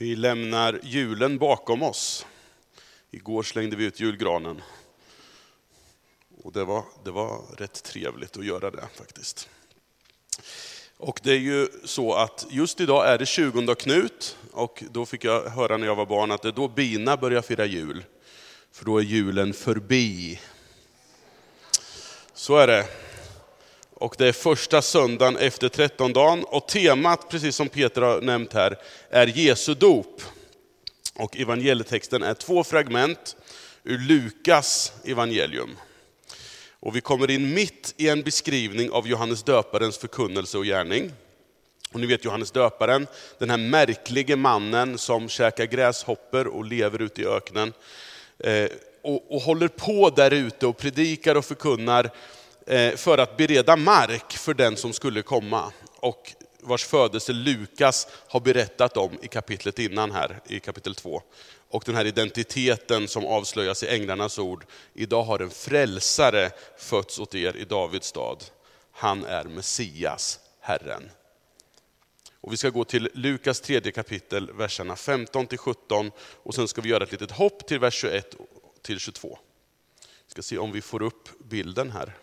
Vi lämnar julen bakom oss. Igår slängde vi ut julgranen. Och det var, det var rätt trevligt att göra det faktiskt. Och det är ju så att just idag är det 20 Knut och då fick jag höra när jag var barn att det är då bina börjar fira jul. För då är julen förbi. Så är det. Och det är första söndagen efter trettondagen och temat, precis som Peter har nämnt här, är Jesu dop. Och evangelietexten är två fragment ur Lukas evangelium. Och vi kommer in mitt i en beskrivning av Johannes döparens förkunnelse och gärning. Och ni vet Johannes döparen, den här märklige mannen som käkar gräshopper och lever ute i öknen. Eh, och, och håller på där ute och predikar och förkunnar eh, Eh, för att bereda mark för den som skulle komma. Och vars födelse Lukas har berättat om i kapitlet innan här, i kapitel 2. Och den här identiteten som avslöjas i änglarnas ord. Idag har en frälsare fötts åt er i Davids stad. Han är Messias, Herren. Och vi ska gå till Lukas tredje kapitel, verserna 15 till 17 och sen ska vi göra ett litet hopp till vers 21 till 22. Vi ska se om vi får upp bilden här.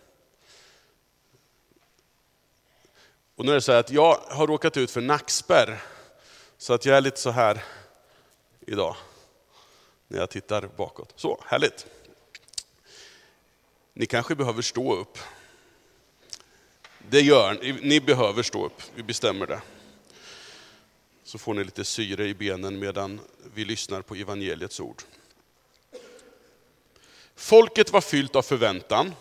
Och nu är det så att jag har råkat ut för nackspärr, så att jag är lite så här idag, när jag tittar bakåt. Så, härligt. Ni kanske behöver stå upp. Det gör ni, ni behöver stå upp, vi bestämmer det. Så får ni lite syre i benen medan vi lyssnar på evangeliets ord. Folket var fyllt av förväntan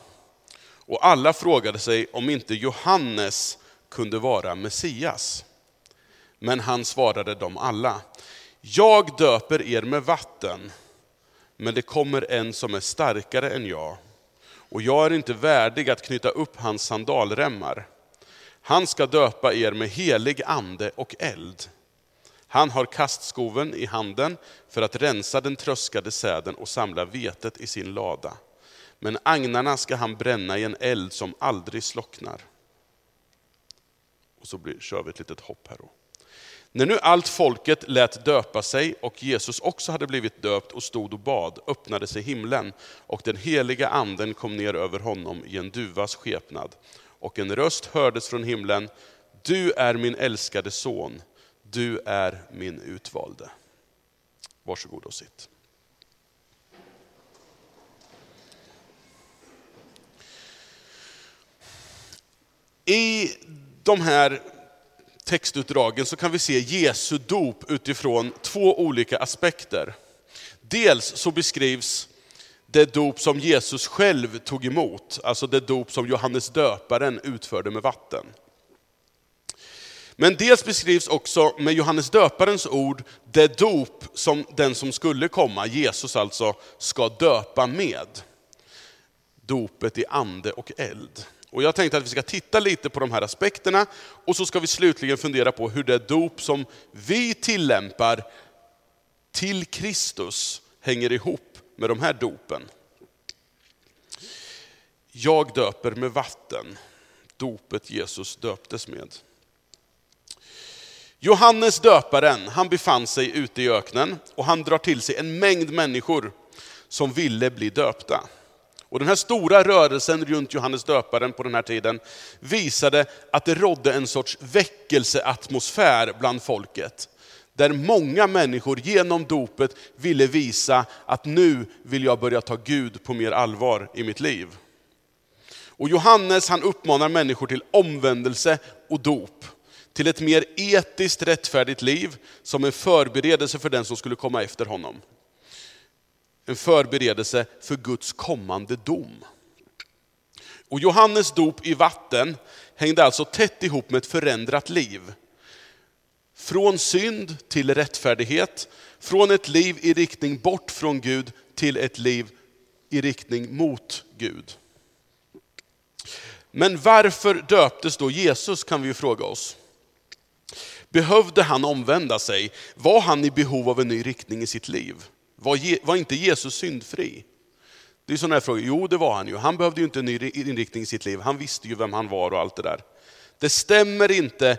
och alla frågade sig om inte Johannes kunde vara Messias. Men han svarade dem alla, jag döper er med vatten, men det kommer en som är starkare än jag, och jag är inte värdig att knyta upp hans sandalremmar. Han ska döpa er med helig ande och eld. Han har kastskoven i handen för att rensa den tröskade säden och samla vetet i sin lada. Men agnarna ska han bränna i en eld som aldrig slocknar. Och så blir, kör vi ett litet hopp här då. När nu allt folket lät döpa sig och Jesus också hade blivit döpt och stod och bad, öppnade sig himlen och den heliga anden kom ner över honom i en duvas skepnad. Och en röst hördes från himlen, du är min älskade son, du är min utvalde. Varsågod och sitt. I de här textutdragen så kan vi se Jesu dop utifrån två olika aspekter. Dels så beskrivs det dop som Jesus själv tog emot, alltså det dop som Johannes döparen utförde med vatten. Men dels beskrivs också med Johannes döparens ord det dop som den som skulle komma, Jesus alltså, ska döpa med. Dopet i ande och eld. Och jag tänkte att vi ska titta lite på de här aspekterna och så ska vi slutligen fundera på hur det dop som vi tillämpar till Kristus hänger ihop med de här dopen. Jag döper med vatten, dopet Jesus döptes med. Johannes döparen, han befann sig ute i öknen och han drar till sig en mängd människor som ville bli döpta. Och den här stora rörelsen runt Johannes döparen på den här tiden visade att det rådde en sorts väckelseatmosfär bland folket. Där många människor genom dopet ville visa att nu vill jag börja ta Gud på mer allvar i mitt liv. Och Johannes han uppmanar människor till omvändelse och dop. Till ett mer etiskt rättfärdigt liv som en förberedelse för den som skulle komma efter honom en förberedelse för Guds kommande dom. Och Johannes dop i vatten hängde alltså tätt ihop med ett förändrat liv. Från synd till rättfärdighet, från ett liv i riktning bort från Gud till ett liv i riktning mot Gud. Men varför döptes då Jesus kan vi fråga oss. Behövde han omvända sig? Var han i behov av en ny riktning i sitt liv? Var, var inte Jesus syndfri? Det är sådana här frågor. Jo, det var han ju. Han behövde ju inte en ny inriktning i sitt liv. Han visste ju vem han var och allt det där. Det stämmer inte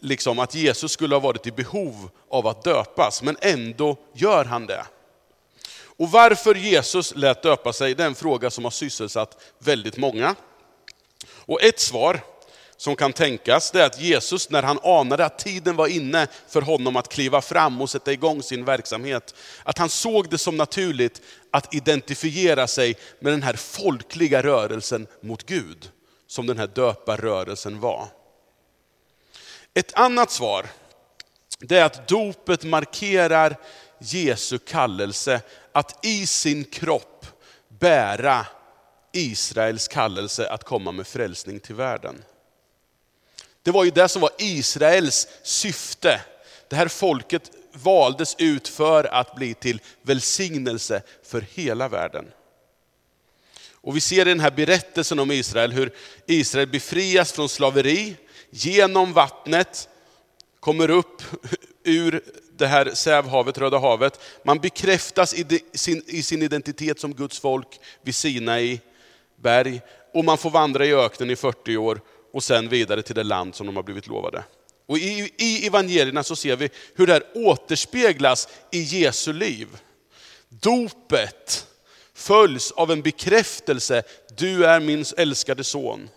liksom att Jesus skulle ha varit i behov av att döpas, men ändå gör han det. Och varför Jesus lät döpa sig, det är en fråga som har sysselsatt väldigt många. Och ett svar som kan tänkas, det är att Jesus, när han anade att tiden var inne för honom att kliva fram och sätta igång sin verksamhet, att han såg det som naturligt att identifiera sig med den här folkliga rörelsen mot Gud, som den här döparrörelsen var. Ett annat svar, det är att dopet markerar Jesu kallelse att i sin kropp bära Israels kallelse att komma med frälsning till världen. Det var ju det som var Israels syfte. Det här folket valdes ut för att bli till välsignelse för hela världen. Och vi ser i den här berättelsen om Israel hur Israel befrias från slaveri genom vattnet, kommer upp ur det här Sävhavet, Röda havet. Man bekräftas i sin, i sin identitet som Guds folk vid Sinai berg och man får vandra i öknen i 40 år och sen vidare till det land som de har blivit lovade. Och i, I evangelierna så ser vi hur det här återspeglas i Jesu liv. Dopet följs av en bekräftelse, du är min älskade son.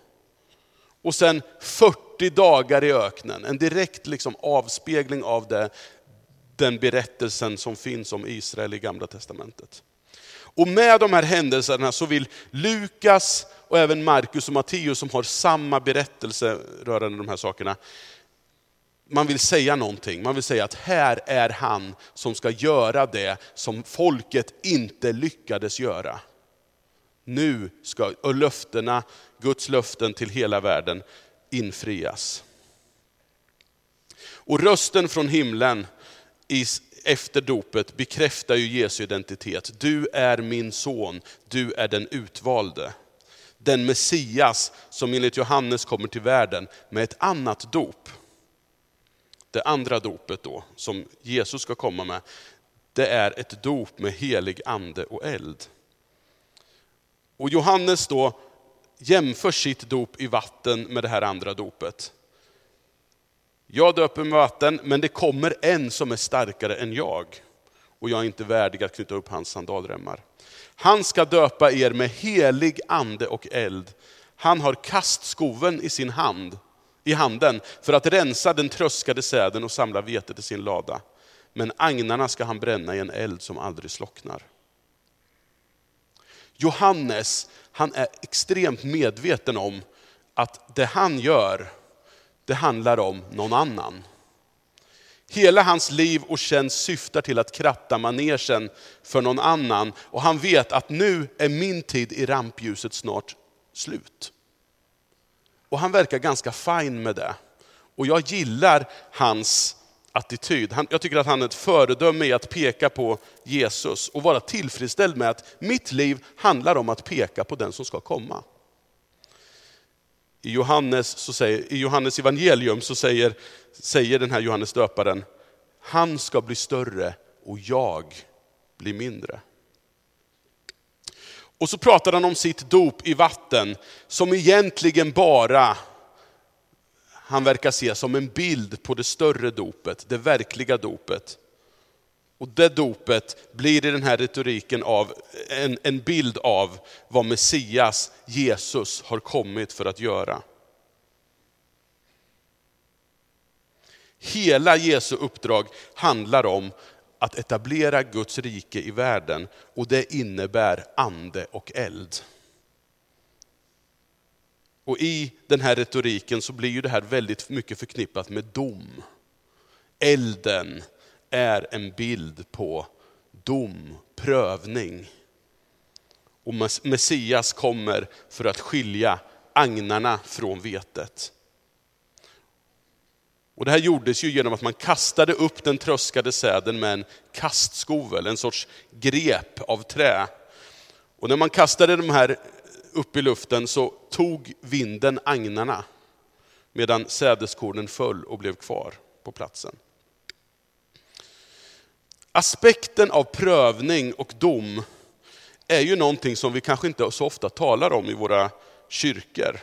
Och sen 40 dagar i öknen, en direkt liksom avspegling av det, den berättelsen som finns om Israel i gamla testamentet. Och med de här händelserna så vill Lukas och även Markus och Matteus som har samma berättelse rörande de här sakerna, man vill säga någonting. Man vill säga att här är han som ska göra det som folket inte lyckades göra. Nu ska och löftena, Guds löften till hela världen infrias. Och rösten från himlen efter dopet bekräftar ju Jesu identitet. Du är min son, du är den utvalde. Den Messias som enligt Johannes kommer till världen med ett annat dop. Det andra dopet då, som Jesus ska komma med, det är ett dop med helig ande och eld. Och Johannes då jämför sitt dop i vatten med det här andra dopet. Jag döper med vatten, men det kommer en som är starkare än jag. Och jag är inte värdig att knyta upp hans sandalremmar. Han ska döpa er med helig ande och eld. Han har kastskoven i sin hand, i handen för att rensa den tröskade säden och samla vetet i sin lada. Men agnarna ska han bränna i en eld som aldrig slocknar. Johannes, han är extremt medveten om att det han gör, det handlar om någon annan. Hela hans liv och tjänst syftar till att kratta manegen för någon annan. Och han vet att nu är min tid i rampljuset snart slut. Och han verkar ganska fin med det. Och jag gillar hans attityd. jag tycker att han är ett föredöme i att peka på Jesus och vara tillfredsställd med att mitt liv handlar om att peka på den som ska komma. I Johannes, så säger, I Johannes evangelium så säger, säger den här Johannes döparen, han ska bli större och jag blir mindre. Och så pratar han om sitt dop i vatten, som egentligen bara han verkar se som en bild på det större dopet, det verkliga dopet. Och det dopet blir i den här retoriken av en, en bild av vad Messias, Jesus, har kommit för att göra. Hela Jesu uppdrag handlar om att etablera Guds rike i världen och det innebär ande och eld. Och i den här retoriken så blir ju det här väldigt mycket förknippat med dom. Elden, är en bild på dom, prövning. Och Messias kommer för att skilja agnarna från vetet. Och det här gjordes ju genom att man kastade upp den tröskade säden med en kastskovel, en sorts grep av trä. Och när man kastade de här upp i luften så tog vinden agnarna, medan sädeskornen föll och blev kvar på platsen. Aspekten av prövning och dom är ju någonting som vi kanske inte så ofta talar om i våra kyrkor.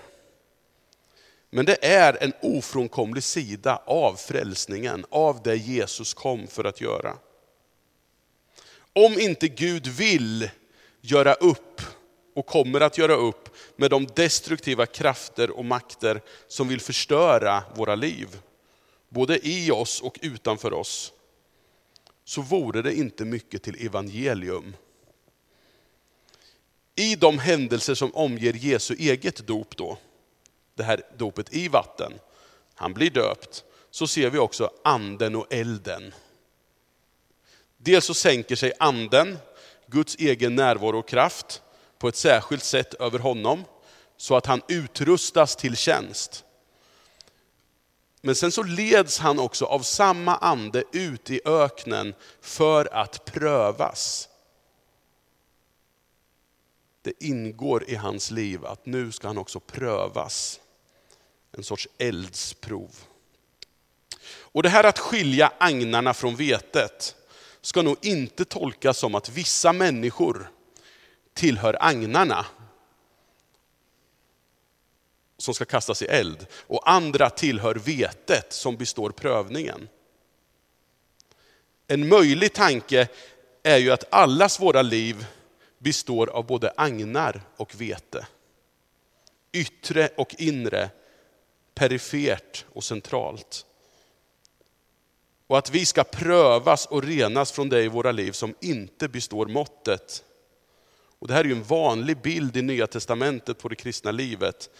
Men det är en ofrånkomlig sida av frälsningen, av det Jesus kom för att göra. Om inte Gud vill göra upp och kommer att göra upp med de destruktiva krafter och makter som vill förstöra våra liv, både i oss och utanför oss, så vore det inte mycket till evangelium. I de händelser som omger Jesu eget dop då, det här dopet i vatten, han blir döpt, så ser vi också anden och elden. Dels så sänker sig anden, Guds egen närvaro och kraft, på ett särskilt sätt över honom, så att han utrustas till tjänst. Men sen så leds han också av samma ande ut i öknen för att prövas. Det ingår i hans liv att nu ska han också prövas. En sorts eldsprov. Och det här att skilja agnarna från vetet ska nog inte tolkas som att vissa människor tillhör agnarna som ska kastas i eld och andra tillhör vetet som består prövningen. En möjlig tanke är ju att allas våra liv består av både agnar och vete. Yttre och inre, perifert och centralt. Och att vi ska prövas och renas från det i våra liv som inte består måttet. Och det här är ju en vanlig bild i Nya Testamentet på det kristna livet.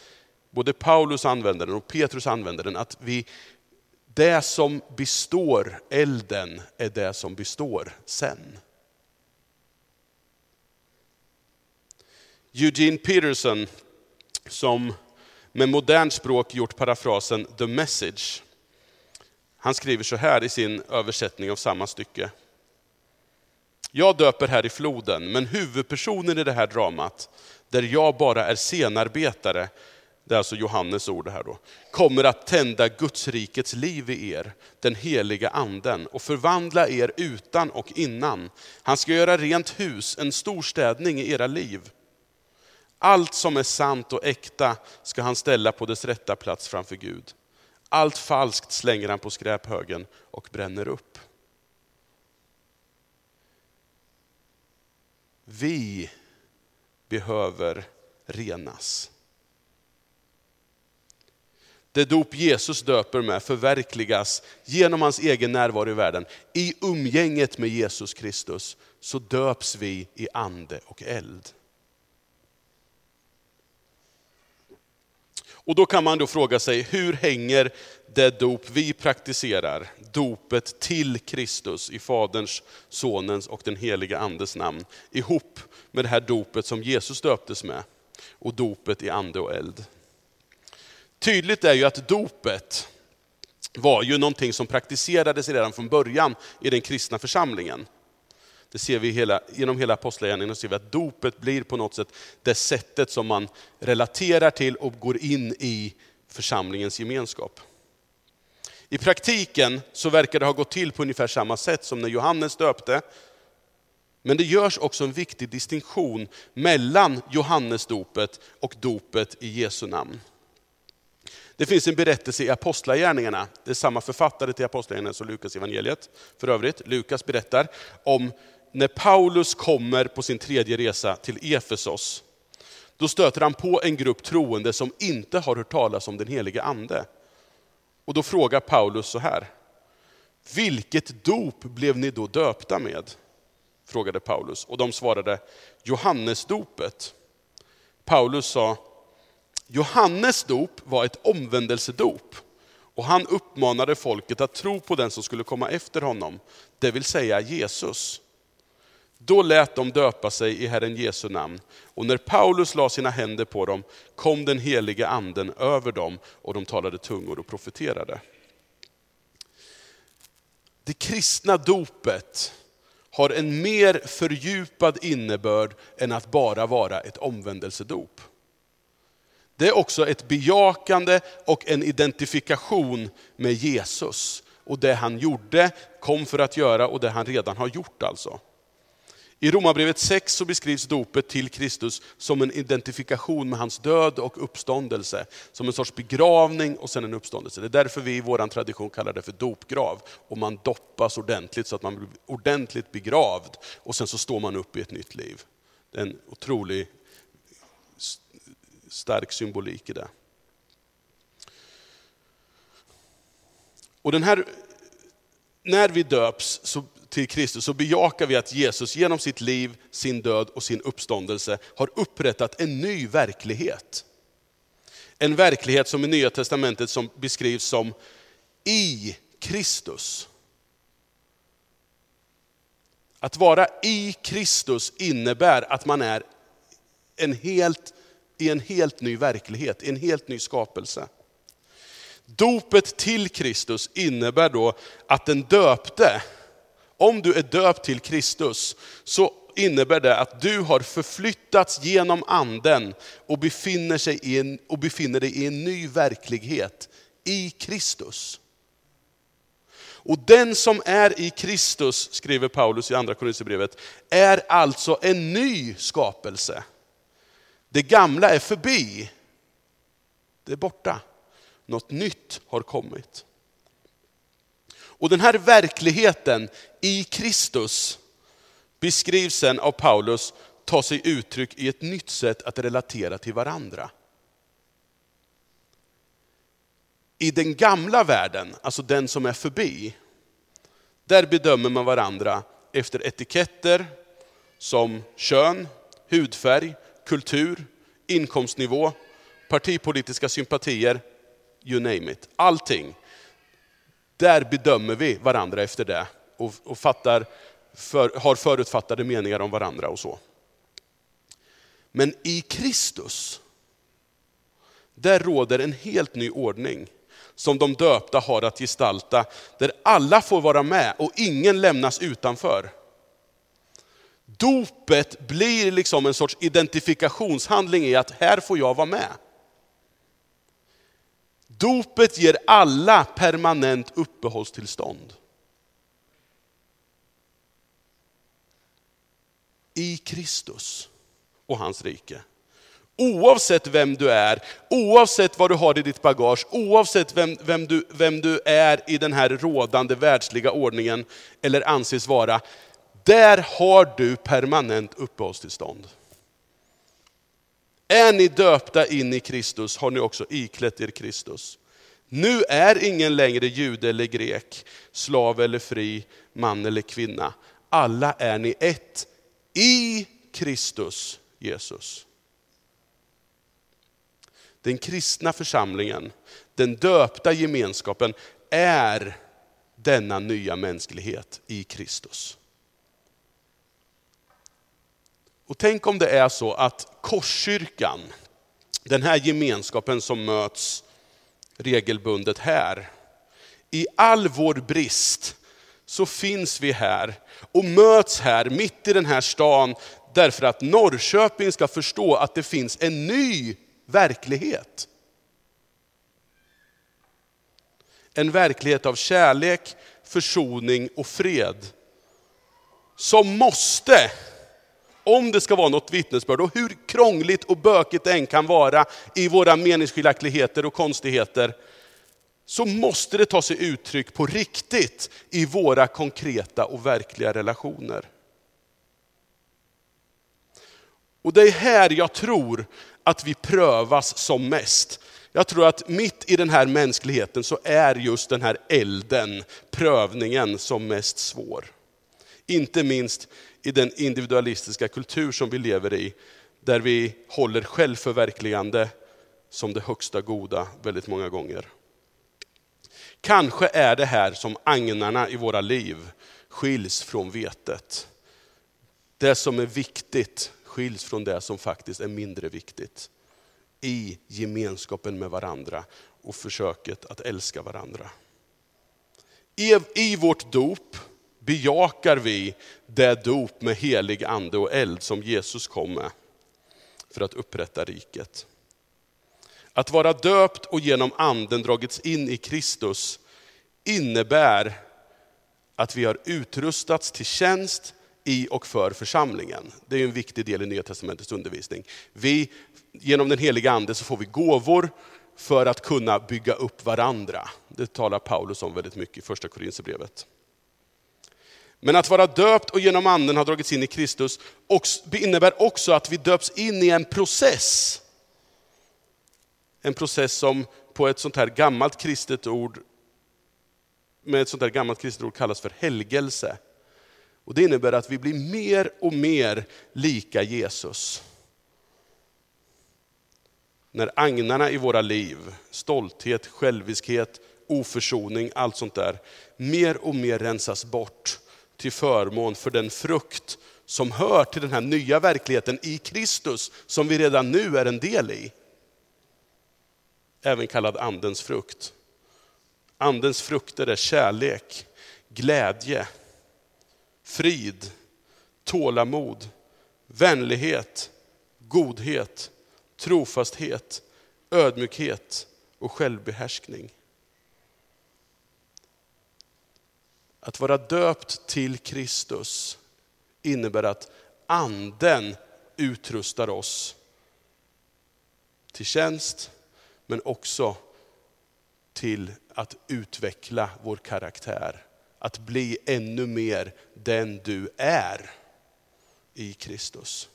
Både Paulus använder den och Petrus använder den, att vi, det som består elden är det som består sen. Eugene Peterson, som med modernt språk gjort parafrasen The Message, han skriver så här i sin översättning av samma stycke. Jag döper här i floden, men huvudpersonen i det här dramat, där jag bara är scenarbetare, det är alltså Johannes ord det här då, kommer att tända Guds rikets liv i er, den heliga anden, och förvandla er utan och innan. Han ska göra rent hus, en storstädning i era liv. Allt som är sant och äkta ska han ställa på dess rätta plats framför Gud. Allt falskt slänger han på skräphögen och bränner upp. Vi behöver renas. Det dop Jesus döper med förverkligas genom hans egen närvaro i världen. I umgänget med Jesus Kristus så döps vi i ande och eld. Och då kan man då fråga sig, hur hänger det dop vi praktiserar, dopet till Kristus i Faderns, Sonens och den heliga Andes namn, ihop med det här dopet som Jesus döptes med och dopet i ande och eld. Tydligt är ju att dopet var ju någonting som praktiserades redan från början i den kristna församlingen. Det ser vi hela, genom hela apostlagärningarna, ser vi att dopet blir på något sätt det sättet som man relaterar till och går in i församlingens gemenskap. I praktiken så verkar det ha gått till på ungefär samma sätt som när Johannes döpte. Men det görs också en viktig distinktion mellan Johannesdopet och dopet i Jesu namn. Det finns en berättelse i Apostlagärningarna, det är samma författare till Apostlagärningarna som Lukas evangeliet för övrigt. Lukas berättar om när Paulus kommer på sin tredje resa till Efesos, då stöter han på en grupp troende som inte har hört talas om den helige ande. Och då frågar Paulus så här, vilket dop blev ni då döpta med? Frågade Paulus. Och de svarade, Johannesdopet. Paulus sa, Johannes dop var ett omvändelsedop. Och han uppmanade folket att tro på den som skulle komma efter honom, det vill säga Jesus. Då lät de döpa sig i Herren Jesu namn. Och när Paulus la sina händer på dem kom den heliga anden över dem och de talade tungor och profeterade. Det kristna dopet har en mer fördjupad innebörd än att bara vara ett omvändelsedop. Det är också ett bejakande och en identifikation med Jesus och det han gjorde, kom för att göra och det han redan har gjort alltså. I Romarbrevet 6 så beskrivs dopet till Kristus som en identifikation med hans död och uppståndelse. Som en sorts begravning och sen en uppståndelse. Det är därför vi i vår tradition kallar det för dopgrav. Och man doppas ordentligt så att man blir ordentligt begravd. Och sen så står man upp i ett nytt liv. Det är en otrolig stark symbolik i det. Och den här, när vi döps så, till Kristus så bejakar vi att Jesus genom sitt liv, sin död och sin uppståndelse har upprättat en ny verklighet. En verklighet som i Nya Testamentet som beskrivs som i Kristus. Att vara i Kristus innebär att man är en helt, i en helt ny verklighet, i en helt ny skapelse. Dopet till Kristus innebär då att den döpte, om du är döpt till Kristus, så innebär det att du har förflyttats genom anden och befinner, sig i en, och befinner dig i en ny verklighet i Kristus. Och den som är i Kristus, skriver Paulus i andra Korinthierbrevet, är alltså en ny skapelse. Det gamla är förbi, det är borta. Något nytt har kommit. Och den här verkligheten i Kristus beskrivs sen av Paulus ta sig uttryck i ett nytt sätt att relatera till varandra. I den gamla världen, alltså den som är förbi, där bedömer man varandra efter etiketter som kön, hudfärg, kultur, inkomstnivå, partipolitiska sympatier you name it. Allting. Där bedömer vi varandra efter det och, och fattar, för, har förutfattade meningar om varandra och så. Men i Kristus, där råder en helt ny ordning som de döpta har att gestalta, där alla får vara med och ingen lämnas utanför. Dopet blir liksom en sorts identifikationshandling i att här får jag vara med. Dopet ger alla permanent uppehållstillstånd. I Kristus och hans rike. Oavsett vem du är, oavsett vad du har i ditt bagage, oavsett vem, vem, du, vem du är i den här rådande världsliga ordningen, eller anses vara, där har du permanent uppehållstillstånd. Är ni döpta in i Kristus har ni också iklätt er Kristus. Nu är ingen längre jude eller grek, slav eller fri, man eller kvinna. Alla är ni ett i Kristus Jesus. Den kristna församlingen, den döpta gemenskapen, är denna nya mänsklighet i Kristus. Och tänk om det är så att Korskyrkan, den här gemenskapen som möts regelbundet här, i all vår brist så finns vi här och möts här mitt i den här stan därför att Norrköping ska förstå att det finns en ny verklighet. En verklighet av kärlek, försoning och fred. Som måste om det ska vara något vittnesbörd, och hur krångligt och bökigt det än kan vara i våra meningsskiljaktigheter och konstigheter, så måste det ta sig uttryck på riktigt i våra konkreta och verkliga relationer. Och det är här jag tror att vi prövas som mest. Jag tror att mitt i den här mänskligheten så är just den här elden, prövningen, som mest svår. Inte minst i den individualistiska kultur som vi lever i, där vi håller självförverkligande som det högsta goda väldigt många gånger. Kanske är det här som agnarna i våra liv skiljs från vetet. Det som är viktigt skiljs från det som faktiskt är mindre viktigt. I gemenskapen med varandra och försöket att älska varandra. I, vårt dop bejakar vi det dop med helig ande och eld som Jesus kom med för att upprätta riket. Att vara döpt och genom anden dragits in i Kristus innebär att vi har utrustats till tjänst i och för församlingen. Det är en viktig del i Nya Testamentets undervisning. Vi, genom den heliga Ande så får vi gåvor för att kunna bygga upp varandra. Det talar Paulus om väldigt mycket i första Korinthierbrevet. Men att vara döpt och genom anden ha dragits in i Kristus innebär också att vi döps in i en process. En process som på ett sånt här gammalt kristet ord, med ett sånt här gammalt kristet ord kallas för helgelse. Och det innebär att vi blir mer och mer lika Jesus. När agnarna i våra liv, stolthet, själviskhet, oförsoning, allt sånt där, mer och mer rensas bort till förmån för den frukt som hör till den här nya verkligheten i Kristus, som vi redan nu är en del i. Även kallad andens frukt. Andens frukter är kärlek, glädje, frid, tålamod, vänlighet, godhet, trofasthet, ödmjukhet och självbehärskning. Att vara döpt till Kristus innebär att anden utrustar oss till tjänst, men också till att utveckla vår karaktär. Att bli ännu mer den du är i Kristus.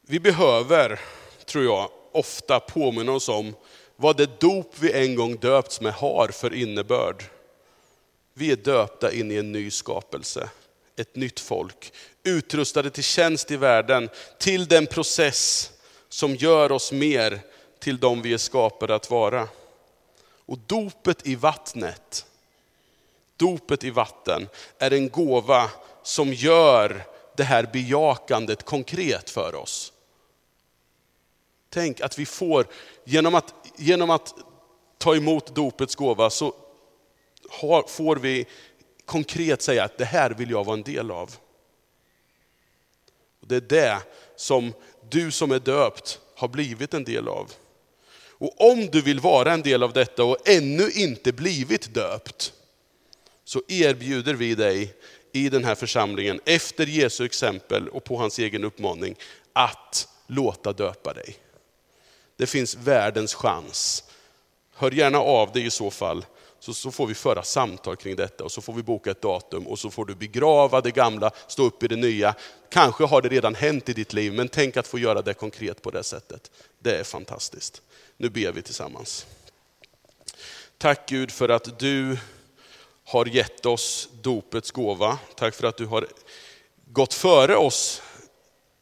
Vi behöver, tror jag, ofta påminna oss om vad det dop vi en gång döpts med har för innebörd. Vi är döpta in i en ny skapelse, ett nytt folk, utrustade till tjänst i världen, till den process som gör oss mer till de vi är skapade att vara. Och dopet i vattnet, dopet i vatten, är en gåva som gör det här bejakandet konkret för oss. Tänk att vi får, genom att, genom att ta emot dopets gåva, så har, får vi konkret säga att det här vill jag vara en del av. Det är det som du som är döpt har blivit en del av. Och om du vill vara en del av detta och ännu inte blivit döpt, så erbjuder vi dig i den här församlingen, efter Jesu exempel och på hans egen uppmaning, att låta döpa dig. Det finns världens chans. Hör gärna av dig i så fall, så, så får vi föra samtal kring detta och så får vi boka ett datum och så får du begrava det gamla, stå upp i det nya. Kanske har det redan hänt i ditt liv, men tänk att få göra det konkret på det sättet. Det är fantastiskt. Nu ber vi tillsammans. Tack Gud för att du har gett oss dopets gåva. Tack för att du har gått före oss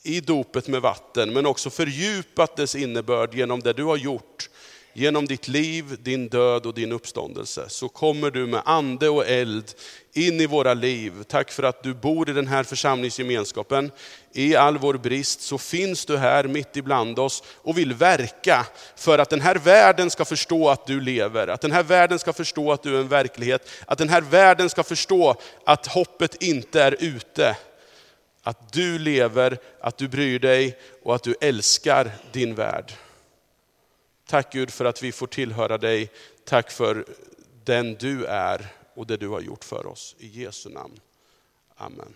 i dopet med vatten, men också fördjupat dess innebörd genom det du har gjort. Genom ditt liv, din död och din uppståndelse. Så kommer du med ande och eld in i våra liv. Tack för att du bor i den här församlingsgemenskapen. I all vår brist så finns du här mitt ibland oss och vill verka för att den här världen ska förstå att du lever. Att den här världen ska förstå att du är en verklighet. Att den här världen ska förstå att hoppet inte är ute att du lever, att du bryr dig och att du älskar din värld. Tack Gud för att vi får tillhöra dig. Tack för den du är och det du har gjort för oss. I Jesu namn. Amen.